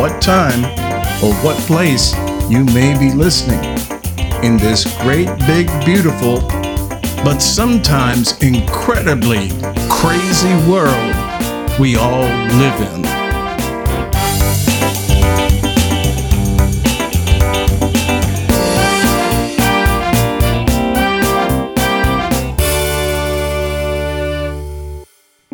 what time, or what place you may be listening in this great, big, beautiful, but sometimes incredibly crazy world we all live in.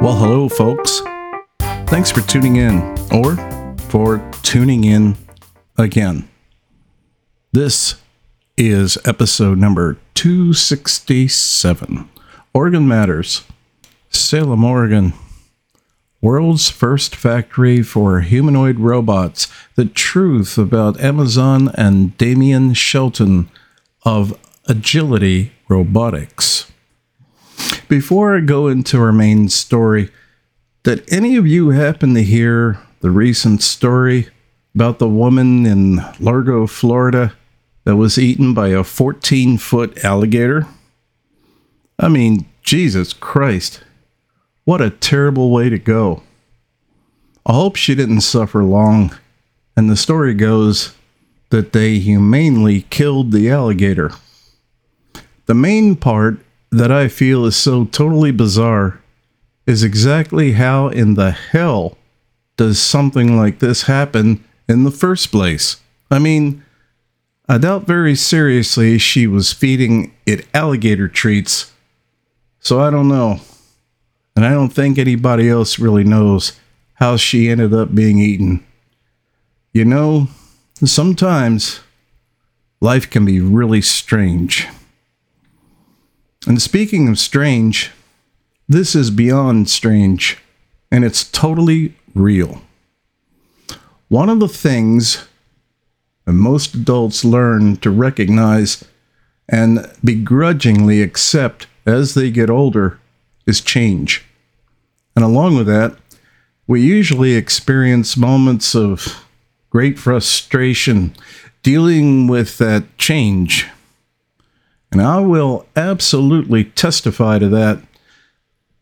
Well, hello, folks. Thanks for tuning in, or for tuning in again. This is episode number 267 Oregon Matters, Salem, Oregon. World's first factory for humanoid robots. The truth about Amazon and Damion Shelton of Agility Robotics. Before I go into our main story, did any of you happen to hear the recent story about the woman in Largo, Florida that was eaten by a 14 foot alligator? I mean, Jesus Christ, what a terrible way to go. I hope she didn't suffer long, and the story goes that they humanely killed the alligator. The main part that I feel is so totally bizarre is exactly how in the hell does something like this happen in the first place? I mean, I doubt very seriously she was feeding it alligator treats, so I don't know. And I don't think anybody else really knows how she ended up being eaten. You know, sometimes life can be really strange. And speaking of strange, this is beyond strange, and it's totally real. One of the things that most adults learn to recognize and begrudgingly accept as they get older is change. And along with that, we usually experience moments of great frustration dealing with that change and I will absolutely testify to that.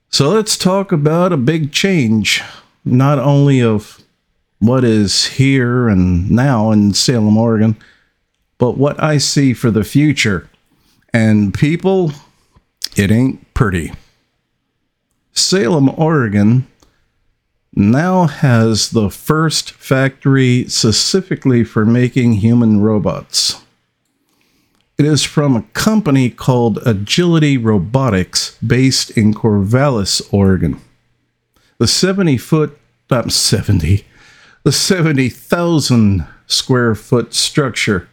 So let's talk about a big change, not only of what is here and now in Salem, Oregon, but what I see for the future. And people, it ain't pretty. Salem, Oregon now has the first factory specifically for making human robots. It is from a company called Agility Robotics based in Corvallis, Oregon. The 70 foot, not 70, the 70,000 square foot structure,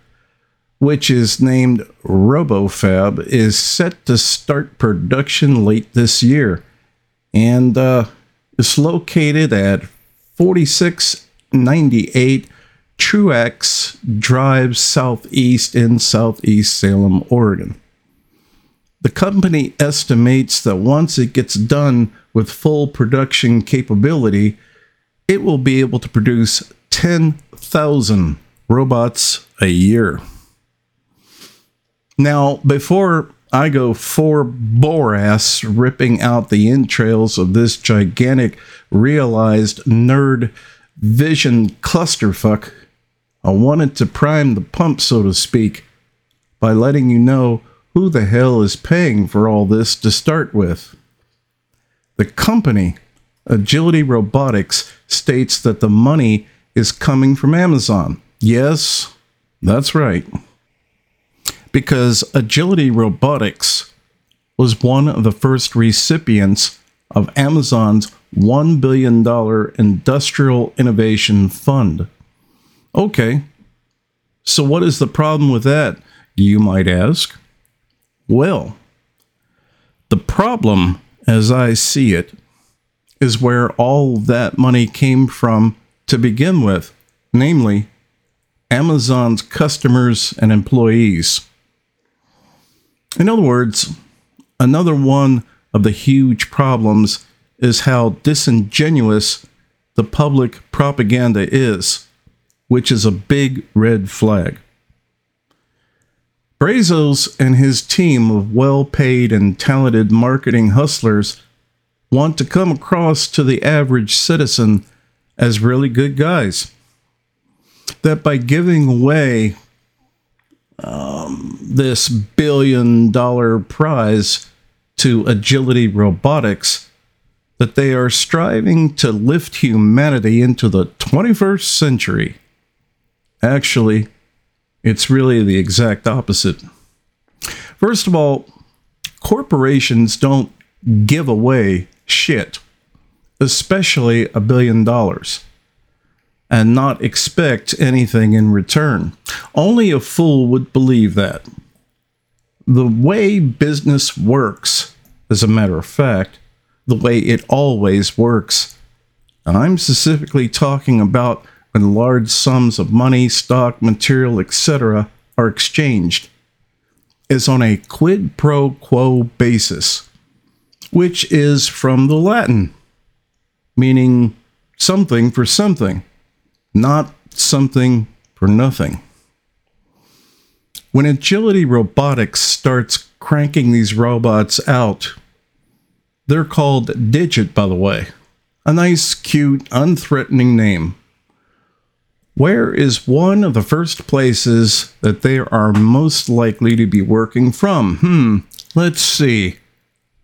which is named RoboFab, is set to start production late this year and uh, is located at 4698 Truax Drive Southeast in Southeast Salem, Oregon. The company estimates that once it gets done with full production capability, it will be able to produce 10,000 robots a year. Now, before I go for Boras ripping out the entrails of this gigantic realized nerd vision clusterfuck I wanted to prime the pump, so to speak, by letting you know who the hell is paying for all this to start with. The company, Agility Robotics, states that the money is coming from Amazon. Yes, that's right. Because Agility Robotics was one of the first recipients of Amazon's $1 billion Industrial Innovation Fund. Okay, so what is the problem with that, you might ask? Well, the problem, as I see it, is where all that money came from to begin with namely Amazon's customers and employees. In other words, another one of the huge problems is how disingenuous the public propaganda is, which is a big red flag. Bezos and his team of well paid and talented marketing hustlers want to come across to the average citizen as really good guys. That by giving away um, this billion dollar prize to agility robotics, that they are striving to lift humanity into the 21st century. Actually, it's really the exact opposite. First of all, corporations don't give away shit, especially a billion dollars, and not expect anything in return. Only a fool would believe that. The way business works, as a matter of fact, the way it always works, I'm specifically talking about when large sums of money, stock, material, etc., are exchanged, is on a quid pro quo basis which is from the Latin, meaning something for something, not something for nothing. When Agility Robotics starts cranking these robots out, they're called Digit, by the way. A nice, cute, unthreatening name. Where is one of the first places that they are most likely to be working from? Hmm, let's see.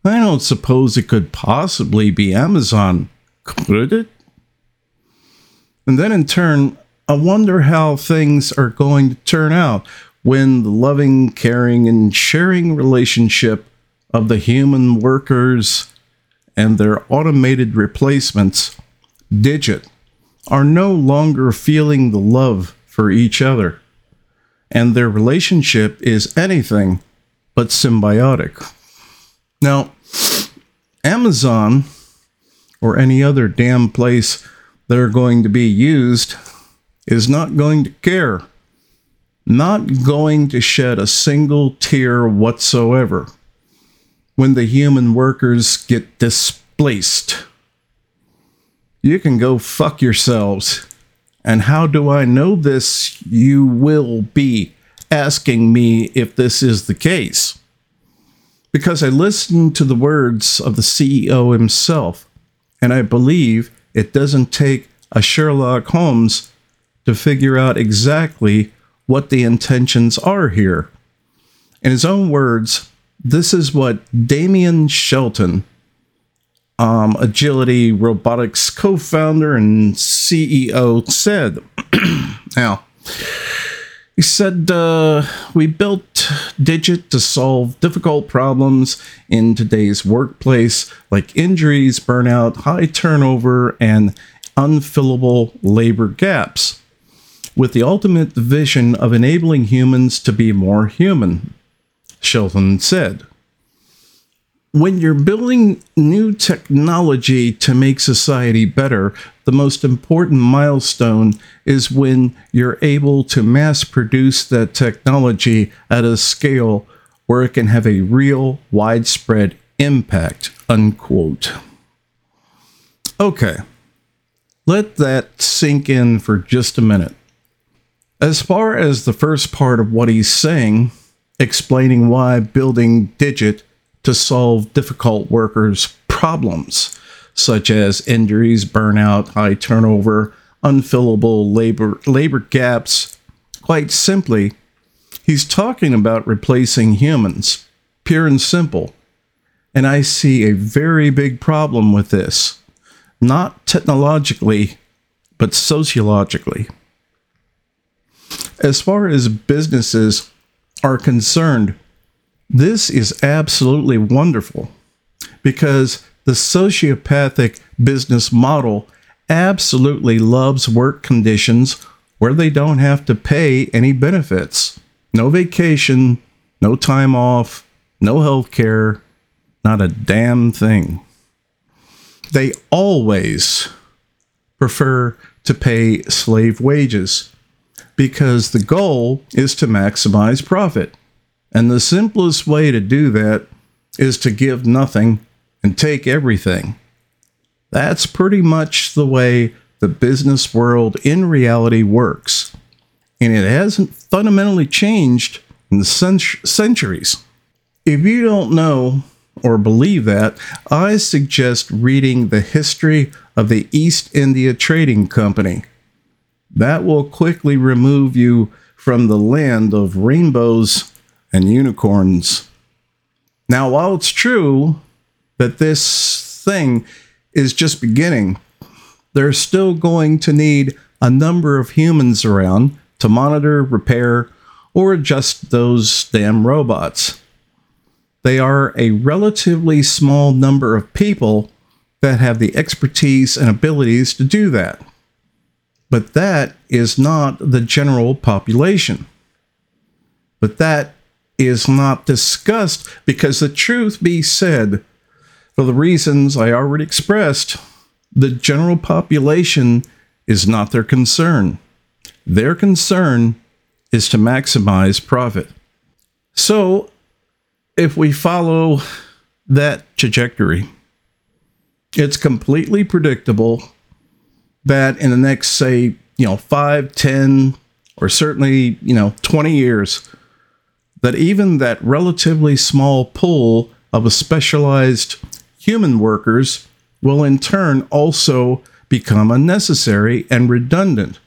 I don't suppose it could possibly be Amazon, could it? And then in turn, I wonder how things are going to turn out when the loving, caring, and sharing relationship of the human workers and their automated replacements, Digit, are no longer feeling the love for each other, and their relationship is anything but symbiotic. Now, Amazon or any other damn place they're going to be used is not going to care. Not going to shed a single tear whatsoever when the human workers get displaced. You can go fuck yourselves. And how do I know this? You will be asking me if this is the case because I listened to the words of the CEO himself, and I believe it doesn't take a Sherlock Holmes to figure out exactly what the intentions are here. In his own words, this is what Damion Shelton, um, Agility Robotics co founder and CEO, said. now, he said, uh, We built Digit to solve difficult problems in today's workplace, like injuries, burnout, high turnover, and unfillable labor gaps, with the ultimate vision of enabling humans to be more human, Shelton said when you're building new technology to make society better, the most important milestone is when you're able to mass produce that technology at a scale where it can have a real widespread impact. Unquote. Okay, let that sink in for just a minute. As far as the first part of what he's saying, explaining why building Digit to solve difficult workers' problems, such as injuries, burnout, high turnover, unfillable labor, labor gaps. Quite simply, he's talking about replacing humans, pure and simple. And I see a very big problem with this, not technologically, but sociologically. As far as businesses are concerned, this is absolutely wonderful because the sociopathic business model absolutely loves work conditions where they don't have to pay any benefits. No vacation, no time off, no health care, not a damn thing. They always prefer to pay slave wages because the goal is to maximize profit. And the simplest way to do that is to give nothing and take everything. That's pretty much the way the business world in reality works. And it hasn't fundamentally changed in cent- centuries. If you don't know or believe that, I suggest reading the history of the East India Trading Company. That will quickly remove you from the land of rainbows and unicorns. Now, while it's true that this thing is just beginning, they're still going to need a number of humans around to monitor, repair, or adjust those damn robots. They are a relatively small number of people that have the expertise and abilities to do that. But that is not the general population. But that is not discussed because the truth be said, for the reasons I already expressed, the general population is not their concern. Their concern is to maximize profit. So, if we follow that trajectory, it's completely predictable that in the next, say, you know, five, ten, or certainly, you know, 20 years, that even that relatively small pool of a specialized human workers will in turn also become unnecessary and redundant.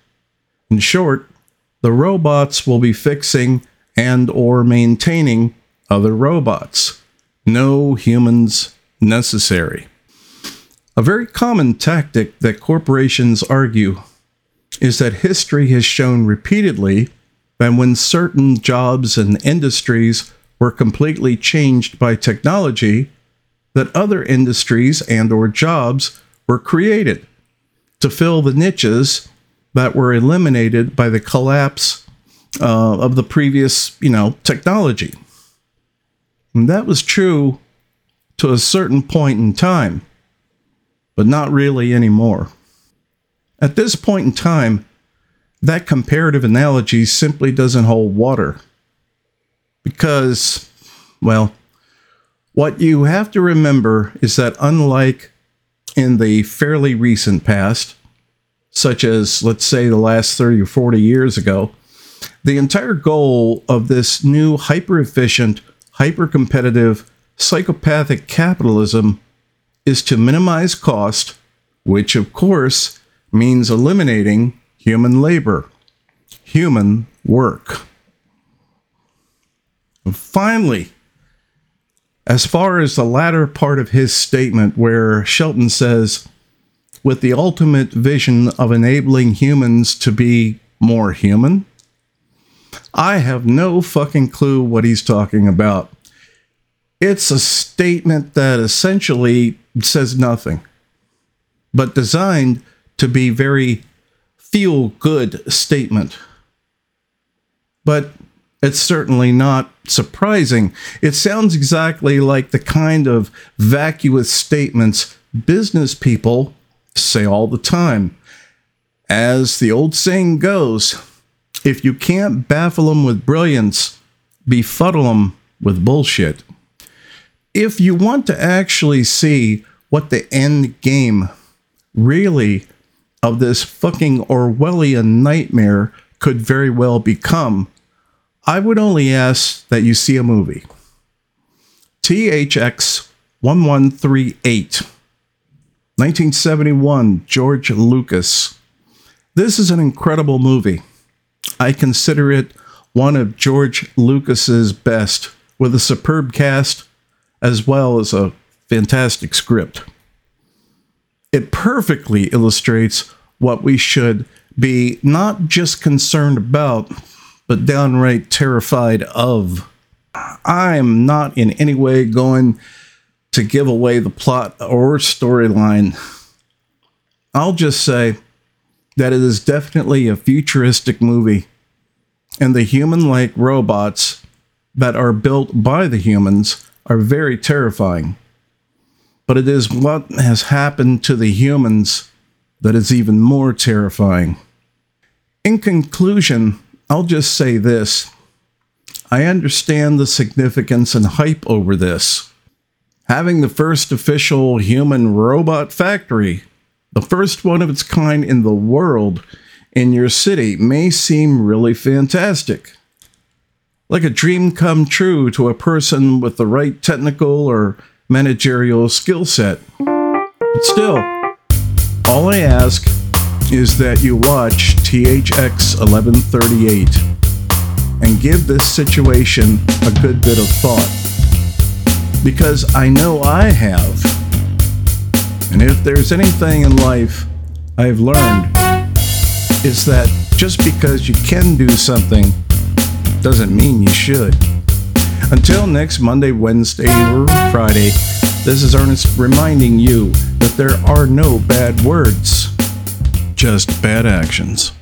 In short, the robots will be fixing and or maintaining other robots. No humans necessary. A very common tactic that corporations argue is that history has shown repeatedly that when certain jobs and industries were completely changed by technology, that other industries and or jobs were created to fill the niches that were eliminated by the collapse uh, of the previous, you know, technology. And that was true to a certain point in time, but not really anymore. At this point in time, that comparative analogy simply doesn't hold water. Because, well, what you have to remember is that unlike in the fairly recent past, such as, let's say, the last 30 or 40 years ago, the entire goal of this new hyper efficient, hyper competitive, psychopathic capitalism is to minimize cost, which of course means eliminating human labor, human work. And finally, as far as the latter part of his statement, where Shelton says, with the ultimate vision of enabling humans to be more human, I have no fucking clue what he's talking about. It's a statement that essentially says nothing, but designed to be very feel good statement. But it's certainly not surprising. It sounds exactly like the kind of vacuous statements business people say all the time. As the old saying goes, if you can't baffle them with brilliance, befuddle them with bullshit. If you want to actually see what the end game really of this fucking Orwellian nightmare could very well become, I would only ask that you see a movie. THX 1138, 1971, George Lucas. This is an incredible movie. I consider it one of George Lucas's best, with a superb cast as well as a fantastic script. It perfectly illustrates what we should be not just concerned about, but downright terrified of. I'm not in any way going to give away the plot or storyline. I'll just say that it is definitely a futuristic movie, and the human like robots that are built by the humans are very terrifying. But it is what has happened to the humans that is even more terrifying. In conclusion, I'll just say this I understand the significance and hype over this. Having the first official human robot factory, the first one of its kind in the world, in your city may seem really fantastic. Like a dream come true to a person with the right technical or managerial skill set. But still, all I ask is that you watch THX 1138 and give this situation a good bit of thought. Because I know I have. And if there's anything in life I've learned, is that just because you can do something doesn't mean you should. Until next Monday, Wednesday, or Friday, this is Ernest reminding you that there are no bad words, just bad actions.